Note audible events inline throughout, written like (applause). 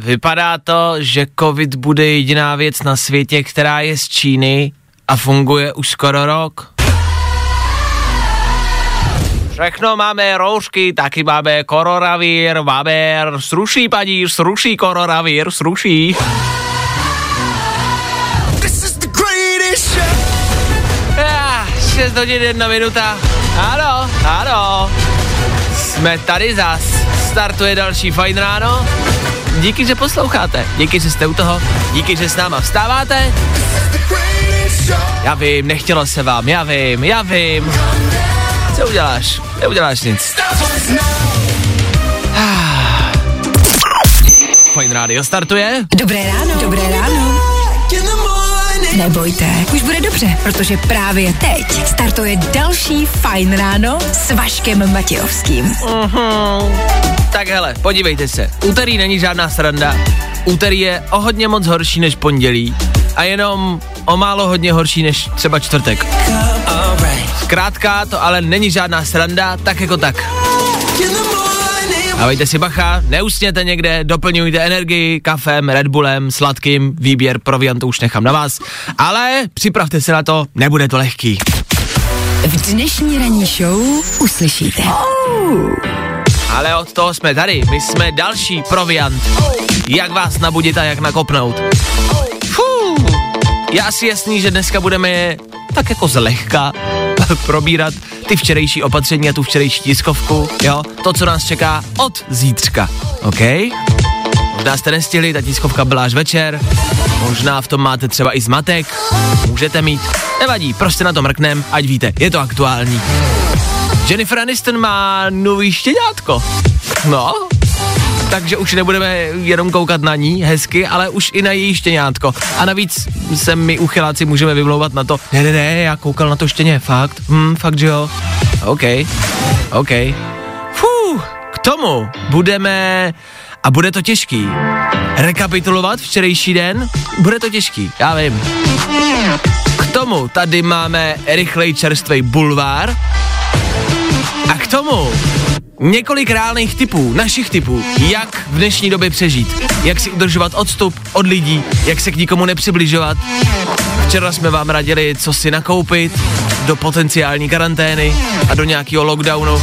Vypadá to, že covid bude jediná věc na světě, která je z Číny a funguje už skoro rok. Všechno máme roušky, taky máme koronavír, máme, sruší paní, sruší koronavír, sruší. Ah, 6 hodin, jedna minuta. Ano, ano. Jsme tady zas. Startuje další fajn ráno. Díky, že posloucháte. Díky, že jste u toho. Díky, že s náma vstáváte. Já vím, nechtělo se vám, já vím, já vím. Co uděláš? Neuděláš nic. (sighs) Fajn rádio startuje. Dobré ráno. Dobré ráno. Nebojte, už bude dobře, protože právě teď startuje další Fajn ráno s Vaškem Matějovským. Mhm. Tak hele, podívejte se. Úterý není žádná sranda. Úterý je o hodně moc horší než pondělí a jenom o málo hodně horší než třeba čtvrtek. Zkrátka to ale není žádná sranda, tak jako tak. Dávejte si bacha, neusněte někde, doplňujte energii kafem, Red Bullem, sladkým, výběr proviantu už nechám na vás, ale připravte se na to, nebude to lehký. V dnešní ranní show uslyšíte. Ale od toho jsme tady, my jsme další proviant. Jak vás nabudit a jak nakopnout. Fú, je asi jasný, že dneska budeme tak jako zlehka (laughs) probírat ty včerejší opatření a tu včerejší tiskovku, jo, to, co nás čeká od zítřka, OK? Možná jste nestihli, ta tiskovka byla až večer, možná v tom máte třeba i zmatek, můžete mít, nevadí, prostě na to mrknem, ať víte, je to aktuální. Jennifer Aniston má nový štěňátko. No, takže už nebudeme jenom koukat na ní hezky, ale už i na její štěňátko. A navíc se my uchyláci můžeme vymlouvat na to, ne, ne, ne, já koukal na to štěně, fakt, hm, fakt, že jo. OK, OK. Fuh, k tomu budeme, a bude to těžký, rekapitulovat včerejší den, bude to těžký, já vím. K tomu tady máme rychlej čerstvej bulvár, a k tomu několik reálných typů, našich typů, jak v dnešní době přežít. Jak si udržovat odstup od lidí, jak se k nikomu nepřibližovat. Včera jsme vám radili, co si nakoupit do potenciální karantény a do nějakého lockdownu.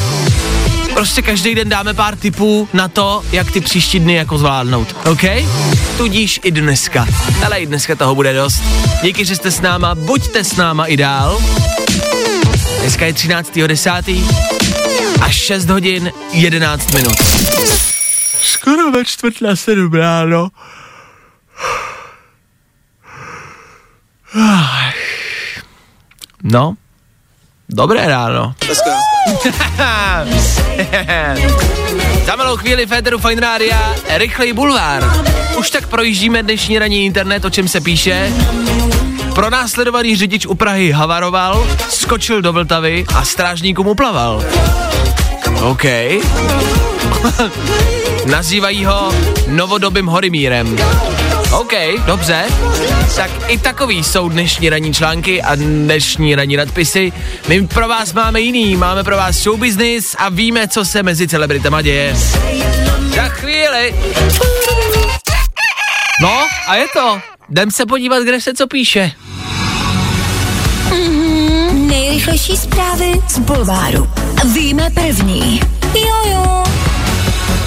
Prostě každý den dáme pár tipů na to, jak ty příští dny jako zvládnout, OK? Tudíž i dneska. Ale i dneska toho bude dost. Díky, že jste s náma, buďte s náma i dál. Dneska je 13.10. a 6 hodin 11 minut. Skoro ve čtvrt na sedm ráno. No, dobré ráno. (laughs) Za malou chvíli Féteru Fine Rádia, rychlej bulvár. Už tak projíždíme dnešní ranní internet, o čem se píše. Pronásledovaný řidič u Prahy havaroval, skočil do Vltavy a strážníkům uplaval. OK. (laughs) Nazývají ho novodobým Horimírem. OK, dobře. Tak i takový jsou dnešní ranní články a dnešní ranní nadpisy. My pro vás máme jiný, máme pro vás show business a víme, co se mezi celebritama děje. Za chvíli. No, a je to. Jdem se podívat, kde se co píše. Nejrychlejší zprávy z Bulváru. Víme první. Jojo.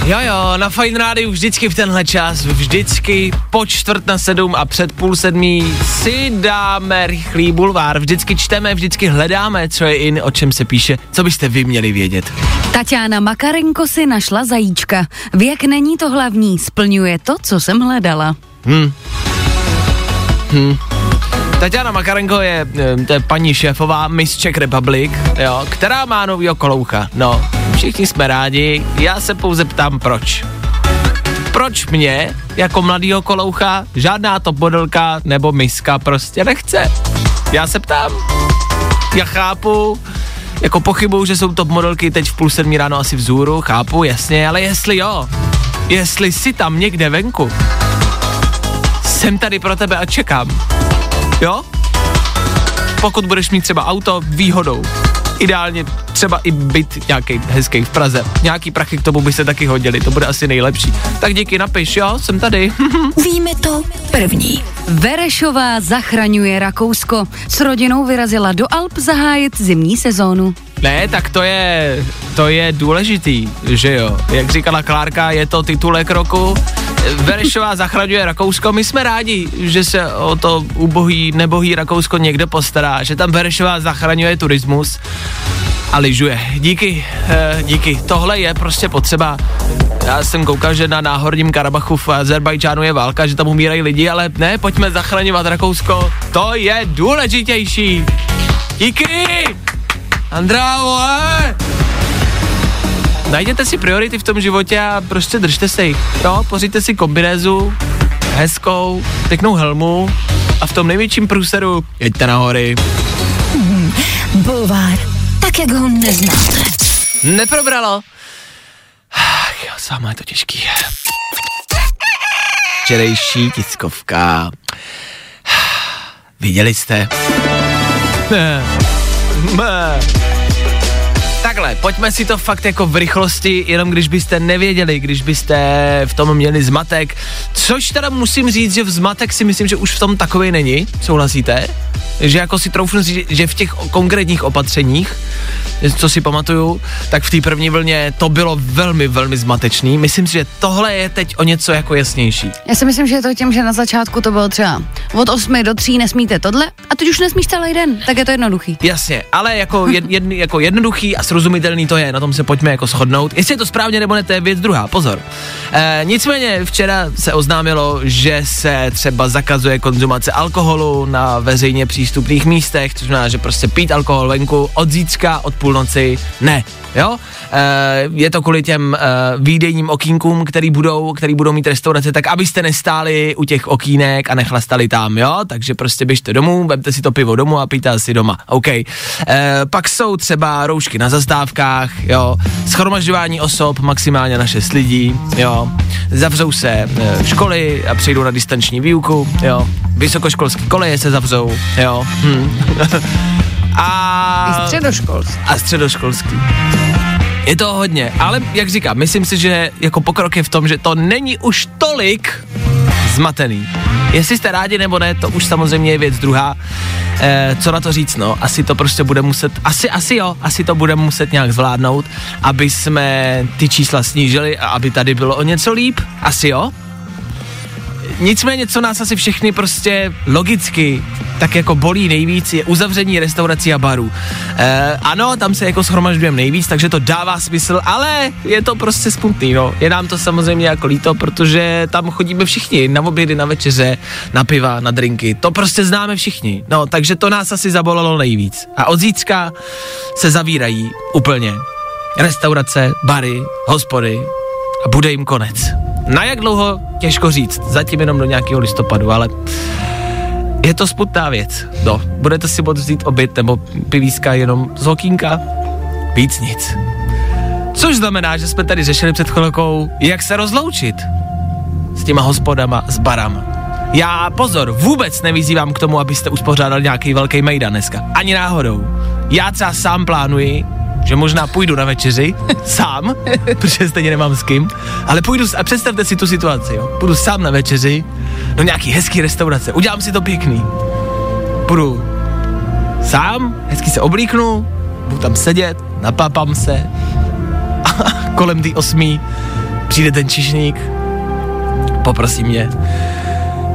Jo jo, na Fine Rádiu vždycky v tenhle čas, vždycky po čtvrt na sedm a před půl sedmí si dáme rychlý bulvár. Vždycky čteme, vždycky hledáme, co je in, o čem se píše, co byste vy měli vědět. Tatiana Makarenko si našla zajíčka. Věk není to hlavní, splňuje to, co jsem hledala. Hm. Hm. Tatiana Makarenko je, eh, to je paní šéfová Miss Czech Republic, jo, která má novýho koloucha. No, všichni jsme rádi, já se pouze ptám proč. proč mě, jako mladýho koloucha, žádná top modelka nebo miska prostě nechce? Já se ptám. Já chápu, jako pochybuju, že jsou top modelky teď v půl sedmí ráno asi vzhůru, chápu, jasně, ale jestli jo, jestli si tam někde venku, jsem tady pro tebe a čekám. Jo? Pokud budeš mít třeba auto, výhodou. Ideálně třeba i byt nějaký hezký v Praze. Nějaký prachy k tomu by se taky hodili, to bude asi nejlepší. Tak díky, napiš, jo, jsem tady. (laughs) Víme to první. Verešová zachraňuje Rakousko. S rodinou vyrazila do Alp zahájit zimní sezónu. Ne, tak to je, to je důležitý, že jo. Jak říkala Klárka, je to titulek roku. Verešová zachraňuje Rakousko. My jsme rádi, že se o to ubohý, nebohý Rakousko někde postará, že tam Verešová zachraňuje turismus a lyžuje. Díky, eh, díky. Tohle je prostě potřeba. Já jsem koukal, že na náhorním Karabachu v Azerbajdžánu je válka, že tam umírají lidi, ale ne, pojďme zachraňovat Rakousko. To je důležitější. Díky! Andrá, vole! Najděte si priority v tom životě a prostě držte se jich. Jo, pořiďte si kombinézu, hezkou, pěknou helmu a v tom největším průseru jeďte na hory. Bulvár, tak jak ho neznáte. Neprobralo? Ach, jo, sama je to těžký. Včerejší tiskovka. Viděli jste? Ne. Ne. Takhle, pojďme si to fakt jako v rychlosti, jenom když byste nevěděli, když byste v tom měli zmatek, což teda musím říct, že v zmatek si myslím, že už v tom takový není, souhlasíte? Že jako si troufnu říct, že v těch konkrétních opatřeních, co si pamatuju, tak v té první vlně to bylo velmi, velmi zmatečný. Myslím si, že tohle je teď o něco jako jasnější. Já si myslím, že je to tím, že na začátku to bylo třeba od 8 do 3 nesmíte tohle a teď už nesmíš celý den, tak je to jednoduchý. Jasně, ale jako, jed, jed, jako jednoduchý a srozumitelný to je, na tom se pojďme jako shodnout. Jestli je to správně nebo ne, to je věc druhá, pozor. E, nicméně včera se oznámilo, že se třeba zakazuje konzumace alkoholu na veřejně přístupných místech, což znamená, že prostě pít alkohol venku od zítřka, od půlnoci, ne. Jo? E, je to kvůli těm e, výdejním okýnkům, který budou, který budou mít restaurace, tak abyste nestáli u těch okýnek a nechlastali tam, jo? Takže prostě běžte domů, vemte si to pivo domů a pijte si doma. OK. E, pak jsou třeba roušky na zastávkách, jo? Schromažďování osob, maximálně na 6 lidí, jo? Zavřou se e, školy a přejdou na distanční výuku, jo? Vysokoškolské koleje se zavřou, jo? Hm. (laughs) a... I středoškolství. A středoškolský. Je to hodně, ale jak říkám, myslím si, že jako pokrok je v tom, že to není už tolik zmatený. Jestli jste rádi nebo ne, to už samozřejmě je věc druhá. E, co na to říct, no, asi to prostě bude muset, asi, asi jo, asi to bude muset nějak zvládnout, aby jsme ty čísla snížili a aby tady bylo o něco líp, asi jo. Nicméně, co nás asi všechny prostě logicky tak jako bolí nejvíc, je uzavření restaurací a barů. E, ano, tam se jako schromažďujeme nejvíc, takže to dává smysl, ale je to prostě smutný, no. Je nám to samozřejmě jako líto, protože tam chodíme všichni na obědy, na večeře, na piva, na drinky. To prostě známe všichni. No, takže to nás asi zabolelo nejvíc. A od zítřka se zavírají úplně restaurace, bary, hospody a bude jim konec. Na jak dlouho? Těžko říct. Zatím jenom do nějakého listopadu, ale je to smutná věc. No, budete si moct vzít oběd nebo pivíska jenom z okýnka? Víc nic. Což znamená, že jsme tady řešili před chvilkou, jak se rozloučit s těma hospodama, s barama. Já pozor, vůbec nevyzývám k tomu, abyste uspořádali nějaký velký mejdan dneska. Ani náhodou. Já třeba sám plánuji, že možná půjdu na večeři, (laughs) sám, protože stejně nemám s kým, ale půjdu, a představte si tu situaci, jo. Půjdu sám na večeři do nějaký hezký restaurace, udělám si to pěkný. Půjdu sám, hezky se oblíknu, budu tam sedět, napápám se (laughs) a kolem ty osmí přijde ten čišník, poprosí mě,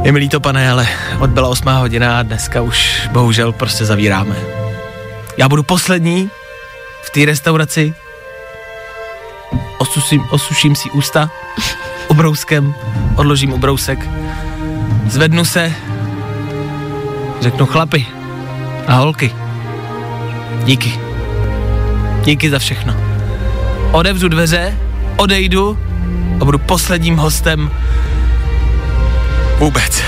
je mi líto, pane, ale odbyla osmá hodina a dneska už bohužel prostě zavíráme. Já budu poslední té restauraci, osuším, osuším si ústa ubrouskem, odložím ubrousek, zvednu se, řeknu chlapi a holky, díky. Díky za všechno. Odevřu dveře, odejdu a budu posledním hostem vůbec.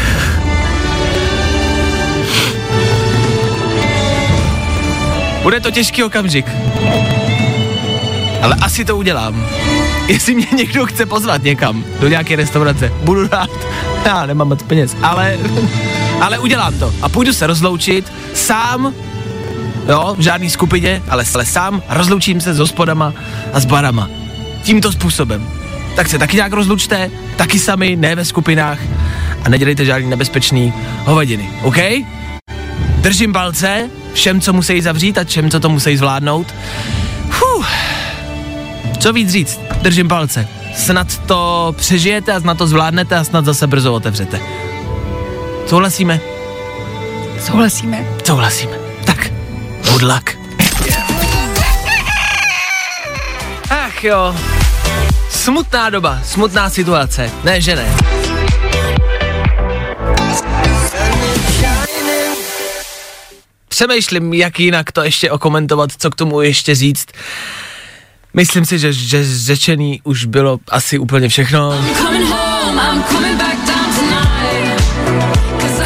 Bude to těžký okamžik. Ale asi to udělám. (laughs) Jestli mě někdo chce pozvat někam, do nějaké restaurace, budu rád. Já nemám moc peněz, ale, (laughs) ale udělám to. A půjdu se rozloučit sám, jo, v žádný skupině, ale, ale sám rozloučím se s hospodama a s barama. Tímto způsobem. Tak se taky nějak rozlučte, taky sami, ne ve skupinách a nedělejte žádný nebezpečný hovadiny, OK? Držím palce všem, co musí zavřít a všem, co to musí zvládnout. Fuh. Co víc říct? Držím palce. Snad to přežijete a snad to zvládnete a snad zase brzo otevřete. Souhlasíme? Souhlasíme. Souhlasíme. Tak, good luck. Ach jo. Smutná doba, smutná situace. Ne, že ne. Přemýšlím, jak jinak to ještě okomentovat, co k tomu ještě říct. Myslím si, že, že řečený už bylo asi úplně všechno.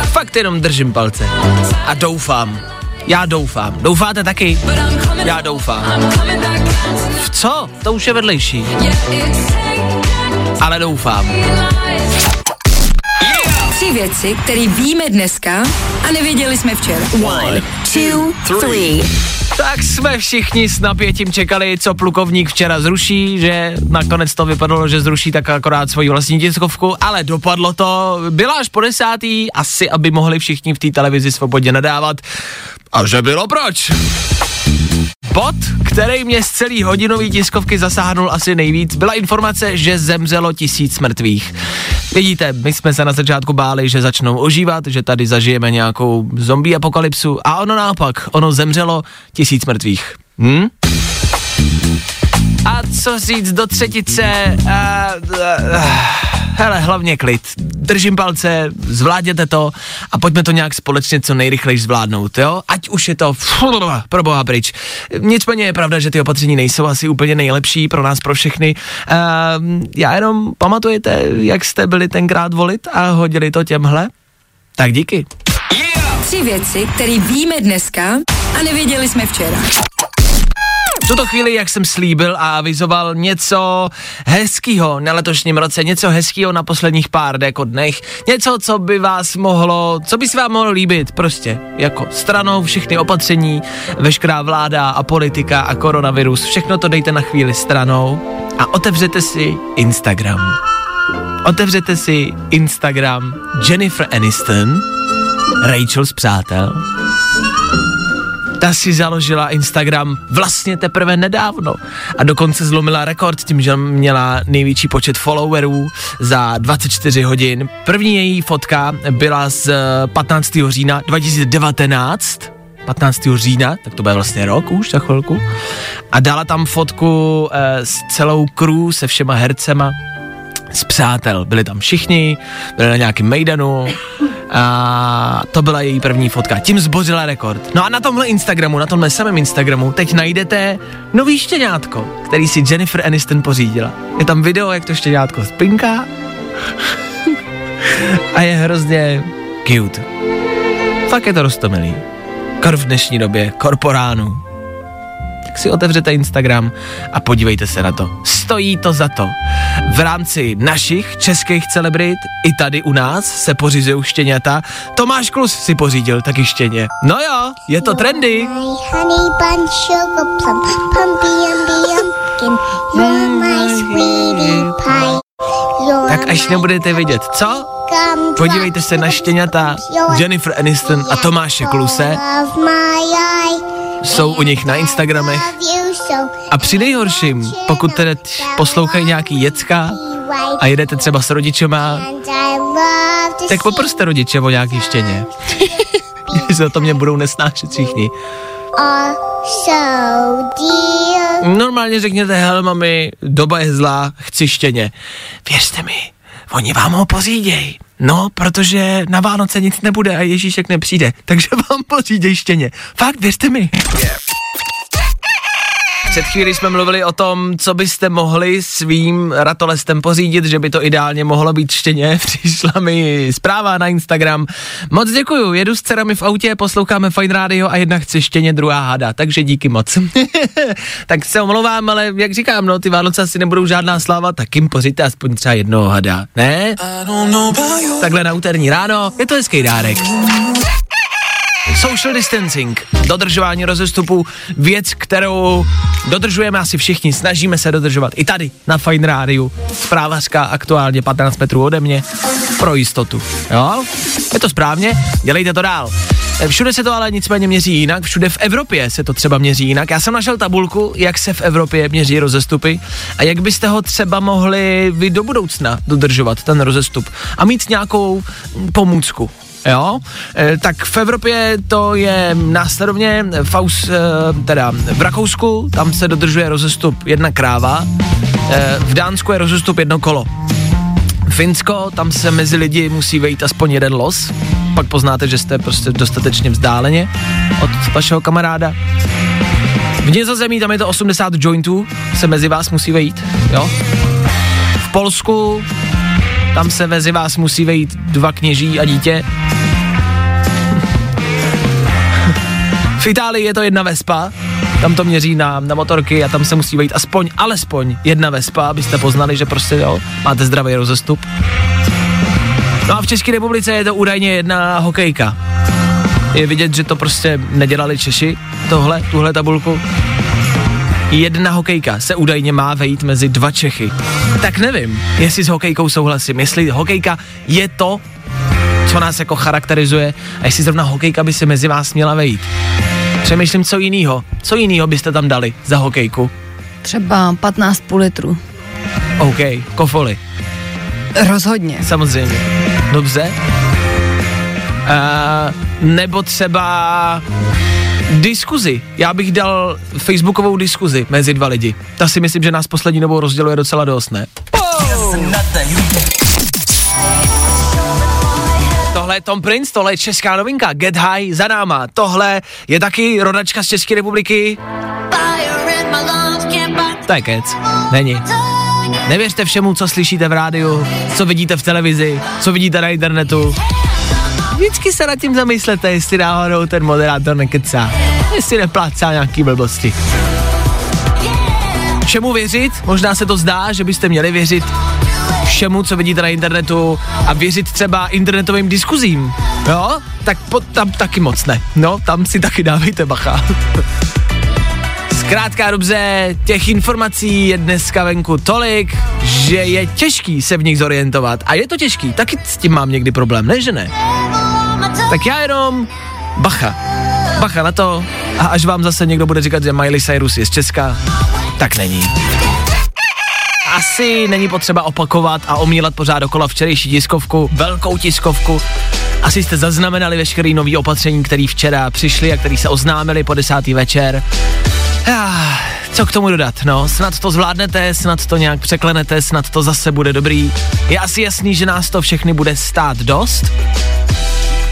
Fakt jenom držím palce. A doufám. Já doufám. Doufáte taky? Já doufám. V co? To už je vedlejší. Ale doufám. Tři věci, které víme dneska a nevěděli jsme včera. One, two, three. Tak jsme všichni s napětím čekali, co plukovník včera zruší, že nakonec to vypadalo, že zruší tak akorát svoji vlastní tiskovku, ale dopadlo to, byla až po desátý, asi aby mohli všichni v té televizi svobodně nadávat. A že bylo proč? Bod, který mě z celý hodinový tiskovky zasáhnul asi nejvíc, byla informace, že zemřelo tisíc mrtvých. Vidíte, my jsme se na začátku báli, že začnou ožívat, že tady zažijeme nějakou zombie apokalypsu a ono naopak, ono zemřelo tisíc mrtvých. Hm? A co říct do třetice? Uh, uh, hele, hlavně klid. Držím palce, zvládněte to a pojďme to nějak společně co nejrychleji zvládnout, jo? Ať už je to pro boha pryč. Nicméně je pravda, že ty opatření nejsou asi úplně nejlepší pro nás, pro všechny. Uh, já jenom pamatujete, jak jste byli tenkrát volit a hodili to těmhle? Tak díky. Tři věci, které víme dneska a nevěděli jsme včera. Tuto chvíli, jak jsem slíbil a avizoval něco hezkýho na letošním roce, něco hezkýho na posledních pár jako dnech, něco, co by vás mohlo, co by se vám mohlo líbit, prostě jako stranou všechny opatření, veškerá vláda a politika a koronavirus, všechno to dejte na chvíli stranou a otevřete si Instagram. Otevřete si Instagram Jennifer Aniston, Rachel z Přátel, ta si založila Instagram vlastně teprve nedávno a dokonce zlomila rekord tím, že měla největší počet followerů za 24 hodin. První její fotka byla z 15. října 2019, 15. října, tak to bude vlastně rok už za chvilku. A dala tam fotku e, s celou crew, se všema hercema, z přátel. Byli tam všichni, byli na nějakém mejdanu a to byla její první fotka. Tím zbořila rekord. No a na tomhle Instagramu, na tomhle samém Instagramu teď najdete nový štěňátko, který si Jennifer Aniston pořídila. Je tam video, jak to štěňátko spinká (laughs) a je hrozně cute. Fakt je to rostomilý. Kor v dnešní době, korporánu. Tak si otevřete Instagram a podívejte se na to. Stojí to za to. V rámci našich českých celebrit i tady u nás se pořizují štěňata. Tomáš Klus si pořídil taky štěně. No jo, je to trendy. You're my sweetie pie. Tak až nebudete vědět, co? Podívejte se na štěňata Jennifer Aniston a Tomáše Kluse. Jsou u nich na Instagramech. A při nejhorším, pokud tedy poslouchají nějaký jecka a jedete třeba s rodičema, tak poproste rodiče o nějaký štěně. Za (laughs) to mě budou nesnášet všichni. Are so dear. Normálně řekněte, hele mami, doba je zlá, chci štěně. Věřte mi, oni vám ho poříděj. No, protože na Vánoce nic nebude a Ježíšek nepřijde, takže (laughs) vám poříděj štěně. Fakt, věřte mi. Před chvíli jsme mluvili o tom, co byste mohli svým ratolestem pořídit, že by to ideálně mohlo být štěně. (laughs) Přišla mi zpráva na Instagram. Moc děkuju, jedu s dcerami v autě, posloucháme Fine Radio a jedna chce štěně, druhá hada, takže díky moc. (laughs) tak se omlouvám, ale jak říkám, no, ty Vánoce asi nebudou žádná sláva, tak jim pořiďte aspoň třeba jednoho hada, ne? Takhle na úterní ráno, je to hezký dárek. Social distancing, dodržování rozestupu, věc, kterou dodržujeme asi všichni, snažíme se dodržovat i tady na Fine Rádiu. Zprávařka aktuálně 15 metrů ode mě, pro jistotu. Jo? Je to správně, dělejte to dál. Všude se to ale nicméně měří jinak, všude v Evropě se to třeba měří jinak. Já jsem našel tabulku, jak se v Evropě měří rozestupy a jak byste ho třeba mohli vy do budoucna dodržovat, ten rozestup a mít nějakou pomůcku. Jo, e, tak v Evropě to je následovně v, Aus, e, teda v Rakousku, tam se dodržuje rozestup jedna kráva, e, v Dánsku je rozestup jedno kolo. Finsko, tam se mezi lidi musí vejít aspoň jeden los, pak poznáte, že jste prostě dostatečně vzdáleně od vašeho kamaráda. V Nizozemí tam je to 80 jointů, se mezi vás musí vejít, jo. V Polsku tam se mezi vás musí vejít dva kněží a dítě. V Itálii je to jedna vespa, tam to měří na, na motorky a tam se musí vejít aspoň, alespoň jedna vespa, abyste poznali, že prostě jo, máte zdravý rozestup. No a v České republice je to údajně jedna hokejka. Je vidět, že to prostě nedělali Češi, tohle, tuhle tabulku. Jedna hokejka se údajně má vejít mezi dva Čechy. Tak nevím, jestli s hokejkou souhlasím, jestli hokejka je to, co nás jako charakterizuje a jestli zrovna hokejka by se mezi vás měla vejít. Přemýšlím, co jinýho. Co jinýho byste tam dali za hokejku? Třeba 15 půl litru. OK, kofoly. Rozhodně. Samozřejmě. Dobře. Uh, nebo třeba diskuzi. Já bych dal facebookovou diskuzi mezi dva lidi. Ta si myslím, že nás poslední dobou rozděluje docela dost, ne? Tohle je Tom Prince, tohle je česká novinka, Get High za náma. Tohle je taky rodačka z České republiky. To je kec, není. Nevěřte všemu, co slyšíte v rádiu, co vidíte v televizi, co vidíte na internetu. Vždycky se nad tím zamyslete, jestli náhodou ten moderátor nekecá, jestli neplácá nějaký blbosti. Čemu věřit? Možná se to zdá, že byste měli věřit všemu, co vidíte na internetu a věřit třeba internetovým diskuzím. Jo? Tak po, tam taky moc ne. No, tam si taky dávejte bacha. Zkrátka dobře, těch informací je dneska venku tolik, že je těžký se v nich zorientovat. A je to těžký, taky s tím mám někdy problém, ne že ne? Tak já jenom bacha. Bacha na to a až vám zase někdo bude říkat, že Miley Cyrus je z Česka, tak není. Asi není potřeba opakovat a omílat pořád dokola včerejší tiskovku, velkou tiskovku. Asi jste zaznamenali veškerý nový opatření, který včera přišli a který se oznámili po desátý večer. Co k tomu dodat, no, snad to zvládnete, snad to nějak překlenete, snad to zase bude dobrý. Je asi jasný, že nás to všechny bude stát dost.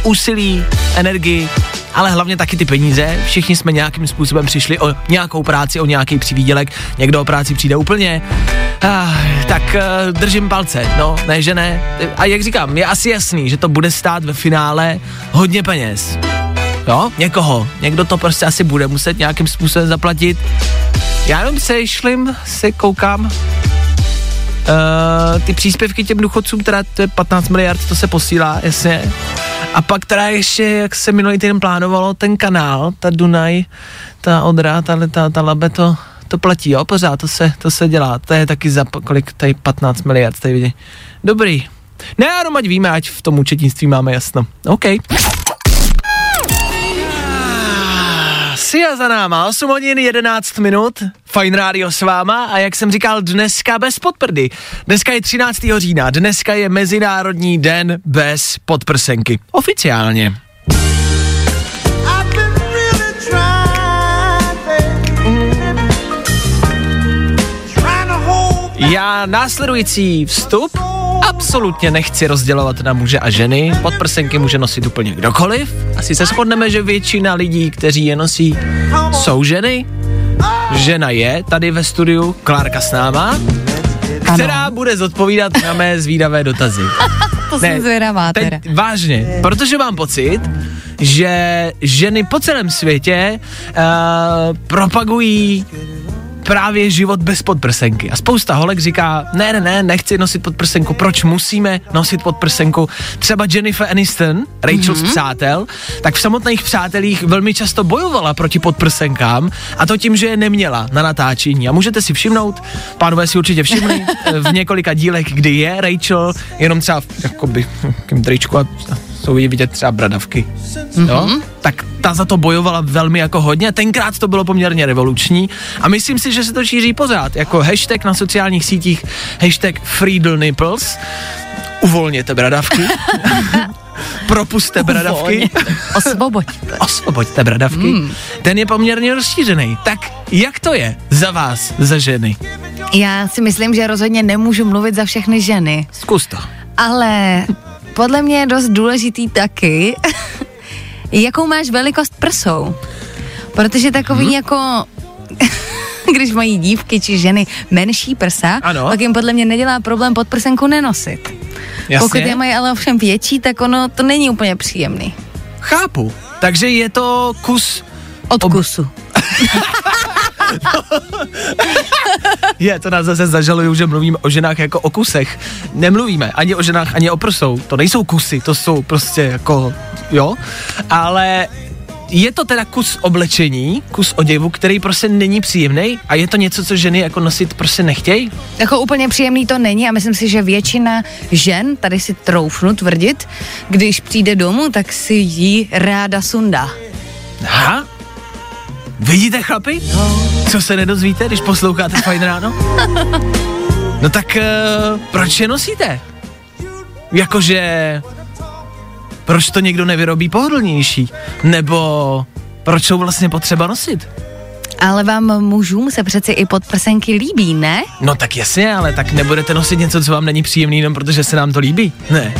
Úsilí, energii, ale hlavně taky ty peníze. Všichni jsme nějakým způsobem přišli o nějakou práci, o nějaký přivídělek. Někdo o práci přijde úplně. Ah, tak uh, držím palce, no, ne, že ne. A jak říkám, je asi jasný, že to bude stát ve finále hodně peněz. Jo, někoho. Někdo to prostě asi bude muset nějakým způsobem zaplatit. Já jenom se šlim, se koukám. Uh, ty příspěvky těm důchodcům, teda to je 15 miliard, to se posílá, jasně. A pak teda ještě, jak se minulý týden plánovalo, ten kanál, ta Dunaj, ta Odra, ta, ta, ta Labe, to, to platí, jo, pořád, to se, to se dělá. To je taky za kolik, tady 15 miliard, tady vidí. Dobrý. Ne, jenom ať víme, ať v tom účetnictví máme jasno. OK. Sia za náma, 8 hodin 11 minut, Fine Radio s váma a jak jsem říkal, dneska bez podprdy. Dneska je 13. října, dneska je Mezinárodní den bez podprsenky. Oficiálně. Já následující vstup absolutně nechci rozdělovat na muže a ženy. Podprsenky může nosit úplně kdokoliv. Asi se shodneme, že většina lidí, kteří je nosí, jsou ženy. žena je tady ve studiu, Klárka s náma, která bude zodpovídat na mé zvídavé dotazy. (laughs) To jsem zvědavá teda. teď vážně, protože mám pocit, že ženy po celém světě uh, propagují právě život bez podprsenky. A spousta holek říká, ne, ne, ne, nechci nosit podprsenku, proč musíme nosit podprsenku? Třeba Jennifer Aniston, Rachel mm-hmm. z Přátel, tak v samotných Přátelích velmi často bojovala proti podprsenkám a to tím, že je neměla na natáčení. A můžete si všimnout, pánové si určitě všimli, (laughs) v několika dílech, kdy je Rachel, jenom třeba v jakoby, tričku a jsou jí vidět třeba bradavky. Mm-hmm. Jo? Tak ta za to bojovala velmi jako hodně, tenkrát to bylo poměrně revoluční a myslím si, že se to šíří pořád, jako hashtag na sociálních sítích, hashtag Freedle Nipples, uvolněte bradavky, (laughs) propuste bradavky, Osvoboďte. osvoboďte bradavky, mm. ten je poměrně rozšířený. Tak jak to je za vás, za ženy? Já si myslím, že rozhodně nemůžu mluvit za všechny ženy, Zkus to. ale podle mě je dost důležitý taky, (laughs) jakou máš velikost prsou. Protože takový hmm. jako (laughs) když mají dívky či ženy menší prsa, Ano. tak jim podle mě nedělá problém podprsenku nenosit. Jasně. Pokud je mají ale ovšem větší, tak ono to není úplně příjemný. Chápu. Takže je to kus Od kusu. (laughs) (laughs) Je, to nás zase zažalují, že mluvíme o ženách jako o kusech. Nemluvíme ani o ženách, ani o prsou. To nejsou kusy, to jsou prostě jako, jo. Ale je to teda kus oblečení, kus oděvu, který prostě není příjemný a je to něco, co ženy jako nosit prostě nechtějí? Jako úplně příjemný to není a myslím si, že většina žen, tady si troufnu tvrdit, když přijde domů, tak si ji ráda sundá. Aha. Vidíte, chlapi? Co se nedozvíte, když posloucháte Fajn ráno? No tak uh, proč je nosíte? Jakože proč to někdo nevyrobí pohodlnější? Nebo proč jsou vlastně potřeba nosit? Ale vám mužům se přeci i podprsenky líbí, ne? No tak jasně, ale tak nebudete nosit něco, co vám není příjemný, jenom protože se nám to líbí. Ne.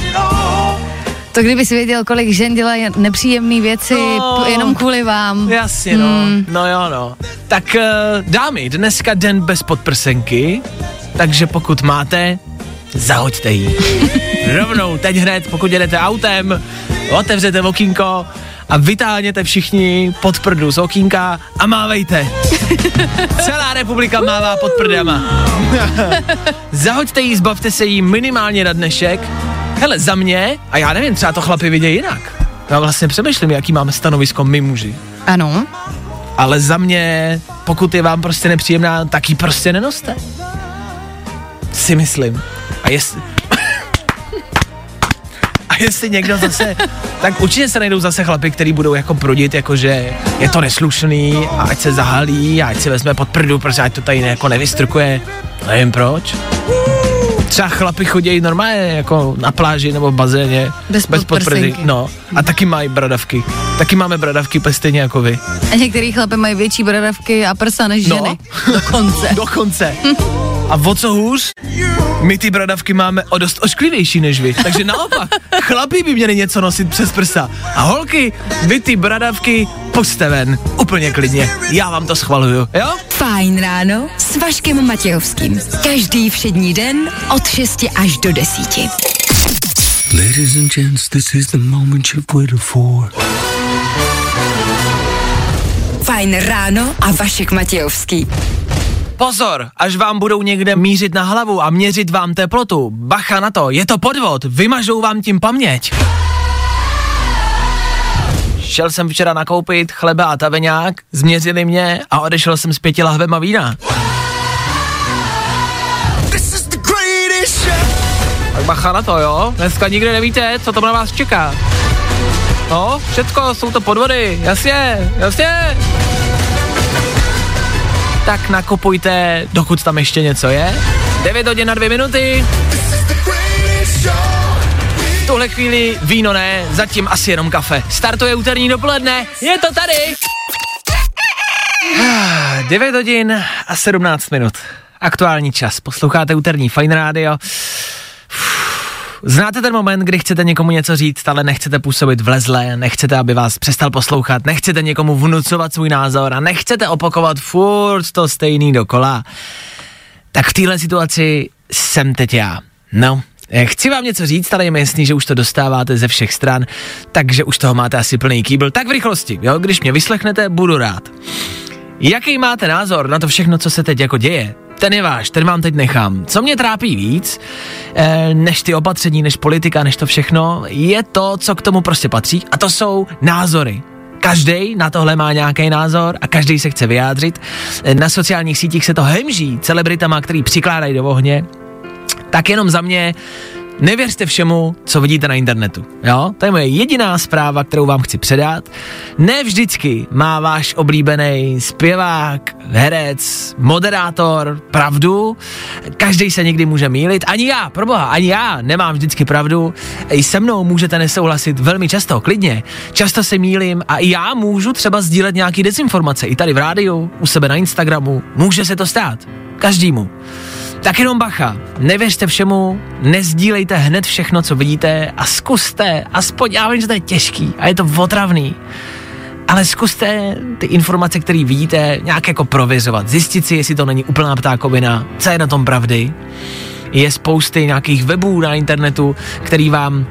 To kdyby si věděl, kolik žen dělá nepříjemné věci No. p- jenom kvůli vám. Jasně, no. No jo, no. Tak uh, dámy, dneska den bez podprsenky, takže pokud máte, zahoďte ji. (laughs) Rovnou, teď hned, pokud jedete autem, otevřete okýnko a vytáhněte všichni pod prdu z okýnka a mávejte. (laughs) Celá republika mává pod prdama. (laughs) Zahoďte ji, zbavte se jí minimálně na dnešek. Hele, za mě, a já nevím, třeba to chlapi vidějí jinak. Já vlastně přemýšlím, jaký máme stanovisko my muži. Ano. Ale za mě, pokud je vám prostě nepříjemná, tak ji prostě nenoste. Si myslím. A jestli... (laughs) A jestli někdo zase, tak určitě se najdou zase chlapy, který budou jako prudit, jakože je to neslušný a ať se zahalí a ať si vezme pod prdu, protože ať to tady jako nevystrkuje. Nevím proč. Třeba chlapi chodí normálně jako na pláži nebo v bazéně. Bez podprdy. podprsenky. No. A taky mají bradavky. Taky máme bradavky stejně jako vy. A některý chlapy mají větší bradavky a prsa než No. ženy. (laughs) Dokonce. (laughs) Dokonce. A o co hůř? My ty bradavky máme o dost ošklivější než vy. Takže naopak, (laughs) chlapi by měli něco nosit přes prsa. A holky, vy ty bradavky puste ven. Úplně klidně. Já vám to schvaluju, jo? Fajn ráno s Vaškem Matějovským. Každý všední den od 6 až do 10. Ladies and gents, this is the moment you've waited for. Fajn ráno a Vašek Matějovský. Pozor, až vám budou někde mířit na hlavu a měřit vám teplotu. Bacha na to, je to podvod, vymažou vám tím paměť. Šel jsem včera nakoupit chleba a taveňák, změřili mě a odešel jsem s pěti lahvema vína. Tak bacha na to, jo? Dneska nikdy nevíte, co to na vás čeká. No, všecko, jsou to podvody, jasně, jasně. Tak nakupujte, dokud tam ještě něco je. 9 hodin na 2 minuty. Tuhle chvíli víno ne, zatím asi jenom kafe. Startuje úterní dopoledne, je to tady. (sighs) Ah, 9 hodin a 17 minut. Aktuální čas. Posloucháte úterní Fine Radio. Znáte ten moment, kdy chcete někomu něco říct, ale nechcete působit vlezle, nechcete, aby vás přestal poslouchat, nechcete někomu vnucovat svůj názor a nechcete opakovat furt to stejný dokola. Tak v téhle situaci jsem teď já. No, Chci vám něco říct, ale je mi jasný, že už to dostáváte ze všech stran, takže už toho máte asi plný kýbl. Tak v rychlosti, jo, když mě vyslechnete, budu rád. Jaký máte názor na to všechno, co se teď jako děje? Ten je váš, ten vám teď nechám. Co mě trápí víc, eh, než ty opatření, než politika, než to všechno, je to, co k tomu prostě patří a to jsou názory. Každý na tohle má nějaký názor a každý se chce vyjádřit. Eh, Na sociálních sítích se to hemží celebritama, který přikládají do ohně. Tak jenom za mě Nevěřte všemu, co vidíte na internetu. Jo? To je moje jediná zpráva, kterou vám chci předat. Ne vždycky má váš oblíbený zpěvák, herec, moderátor pravdu. Každý se někdy může mýlit. Ani já, proboha, ani já nemám vždycky pravdu. I se mnou můžete nesouhlasit velmi často, klidně. Často se mýlím a i já můžu třeba sdílet nějaký dezinformace. I tady v rádiu, u sebe na Instagramu. Může se to stát. Každému. Tak jenom bacha, nevěřte všemu, nezdílejte hned všechno, co vidíte a zkuste, aspoň, já vím, že to je těžký a je to otravný, ale zkuste ty informace, které vidíte, nějak jako prověřovat, zjistit si, jestli to není úplná ptákovina, co je na tom pravdy. Je spousty nějakých webů na internetu, který vám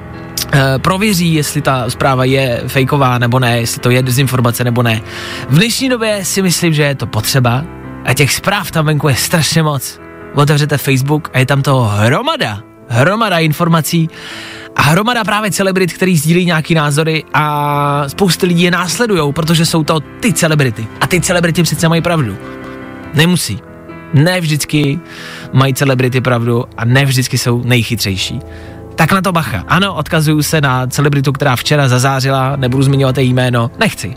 eh, prověří, jestli ta zpráva je fejková nebo ne, jestli to je dezinformace nebo ne. V dnešní době si myslím, že je to potřeba a těch zpráv tam venku je strašně moc otevřete Facebook a je tam toho hromada, hromada informací a hromada právě celebrit, který sdílí nějaký názory a spousty lidí je následujou, protože jsou to ty celebrity. A ty celebrity přece mají pravdu. Nemusí. Ne vždycky mají celebrity pravdu a ne vždycky jsou nejchytřejší. Tak na to bacha. Ano, odkazuju se na celebritu, která včera zazářila, nebudu zmiňovat její jméno, nechci.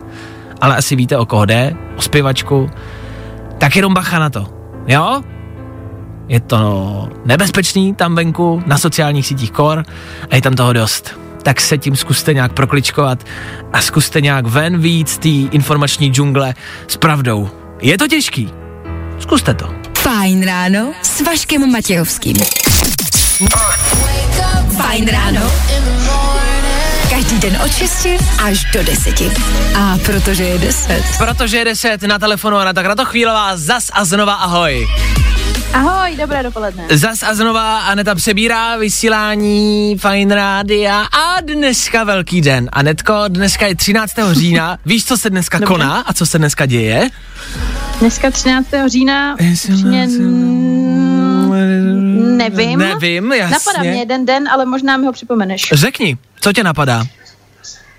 Ale asi víte, o koho jde, o zpěvačku. Tak jenom bacha na to. Jo? Je to nebezpečný tam venku, na sociálních sítích kor a je tam toho dost. Tak se tím zkuste nějak prokličkovat a zkuste nějak ven víc té informační džungle s pravdou. Je to těžký. Zkuste to. Fajn ráno s Vaškem Matějovským. Fajn ráno. Každý den od 6 až do 10. A protože je 10. Protože je 10 na telefonu a na tak na to chvílová zas a znova ahoj. Ahoj, dobré dopoledne. Zas a znova Aneta přebírá vysílání Fine Rádia a dneska velký den. Anetko, dneska je 13. (laughs) října. Víš, co se dneska Dobře. koná a co se dneska děje? Dneska 13. října, mm, nevím. Nevím, jasně. Napadá mě jeden den, ale možná mi ho připomeneš. Řekni, co tě napadá?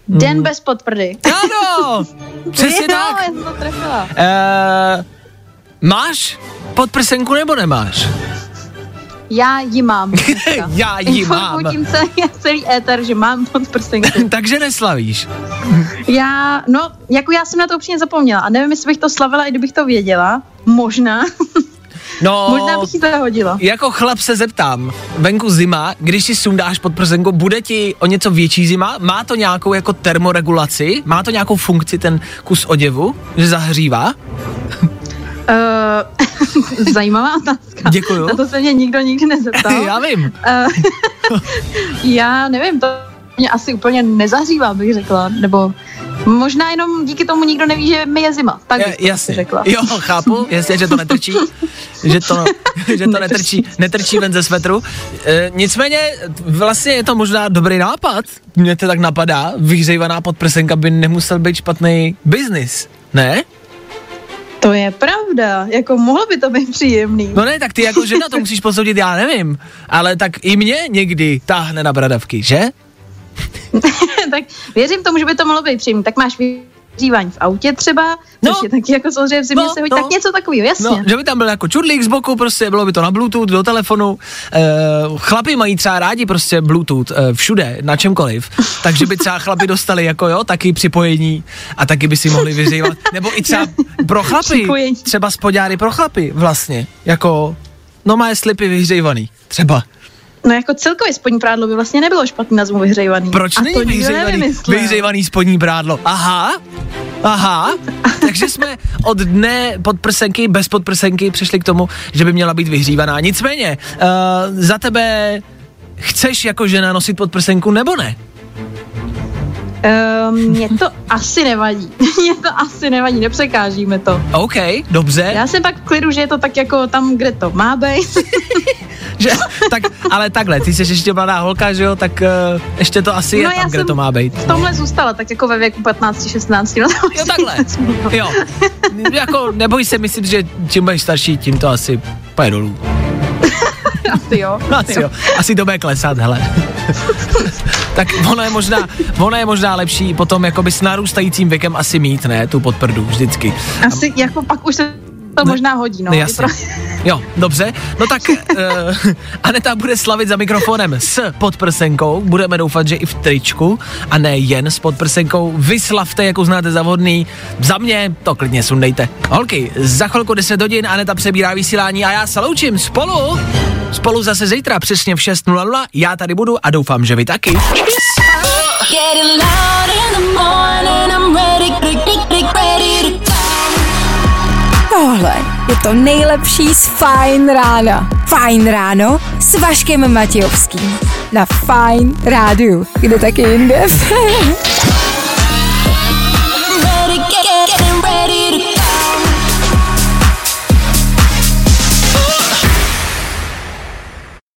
Den bez podprdy. Ano, (laughs) přesně jo, tak. já jsem to trefila. Uh, máš podprsenku nebo nemáš? Já ji mám. (laughs) Já ji Informuji mám. tím celý, (laughs) celý éter, že mám podprsenku. (laughs) Takže neslavíš. Já, no, jako já jsem na to upřímně zapomněla a nevím, jestli bych to slavila, i kdybych to věděla. Možná. No, Možná bych to hodila. jako chlap se zeptám, venku zima, když si sundáš pod prsenku, bude ti o něco větší zima? Má to nějakou jako termoregulaci? Má to nějakou funkci ten kus oděvu, že zahřívá? Uh, (laughs) zajímavá otázka. Děkuju. Na to se mě nikdo nikdy nezeptal. (laughs) Já vím. Eh, (laughs) já nevím, to mě asi úplně nezahřívá, bych řekla, nebo možná jenom díky tomu nikdo neví, že mi je zima. Tak bych jasně. řekla. Jo, chápu, jasně, že to netrčí, že to, že to netrčí, netrčí ven ze svetru. E, nicméně, vlastně je to možná dobrý nápad. Mně to tak napadá, vyhřejvaná podprsenka by nemusel být špatný biznis, ne? To je pravda, jako mohlo by to být příjemný. No ne, tak ty jako žena to musíš posoudit, já nevím. Ale tak i mě někdy táhne na bradavky, že? (laughs) tak věřím tomu, že by to mohlo být příjemný. Tak máš vyhřívání v autě třeba, No. což je taky jako samozřejmě v zimě No, se hodí, no. tak něco takového, jasně. No, že by tam byl jako čudlík z boku, prostě bylo by to na Bluetooth, do telefonu. E, chlapi mají třeba rádi prostě Bluetooth e, všude, na čemkoliv. (laughs) Takže by třeba chlapi dostali jako jo, taky připojení a taky by si mohli vyřívat. Nebo i třeba pro chlapy, Připojení. třeba spodňáry pro chlapy vlastně, jako no má je slipy vyhřejvaný, třeba. No jako celkově spodní prádlo by vlastně nebylo špatný na vyhřejvaný. Proč A není to vyhřejvaný, nevymyslel. vyhřejvaný spodní prádlo? Aha, aha. (laughs) Takže jsme od dne podprsenky, bez podprsenky přišli k tomu, že by měla být vyhřívaná. Nicméně, uh, za tebe chceš jako žena nosit podprsenku nebo ne? Uh, mě to asi nevadí. (laughs) mě to asi nevadí, nepřekážíme to. OK, dobře. Já jsem pak v klidu, že je to tak jako tam, kde to má být. (laughs) Že, tak, ale takhle, ty jsi ještě mladá holka, že jo, tak uh, ještě to asi je No, tam, já kde to má být. v tomhle zůstala, tak jako ve věku 15-16. No, to Jo, (laughs) takhle. Jo. jako, neboj se, myslím, že čím budeš starší, tím to asi dolů. asi jo. No, asi jo. Asi to bude klesat, hele. (laughs) tak ono je možná, ono je možná lepší potom jakoby s narůstajícím věkem asi mít, ne, tu podprdu vždycky. Asi jako pak už se to možná hodí, no. No jasně. pro- (laughs) Jo, dobře. No tak uh, (laughs) Aneta bude slavit za mikrofonem s podprsenkou. Budeme doufat, že i v tričku a ne jen s podprsenkou. Vyslavte, jak uznáte za vhodný. Za mě to klidně sundejte. Holky, za chvilku 10 hodin Aneta přebírá vysílání a já se loučím spolu. Spolu zase zítra přesně v 6.00. Já tady budu a doufám, že vy taky. Getting loud in the morning, I'm ready, ready, ready to Tohle je to nejlepší z Fajn rána. Fajn ráno s Vaškem Matějovským. Na Fajn rádiu. Kde taky jinde? (laughs)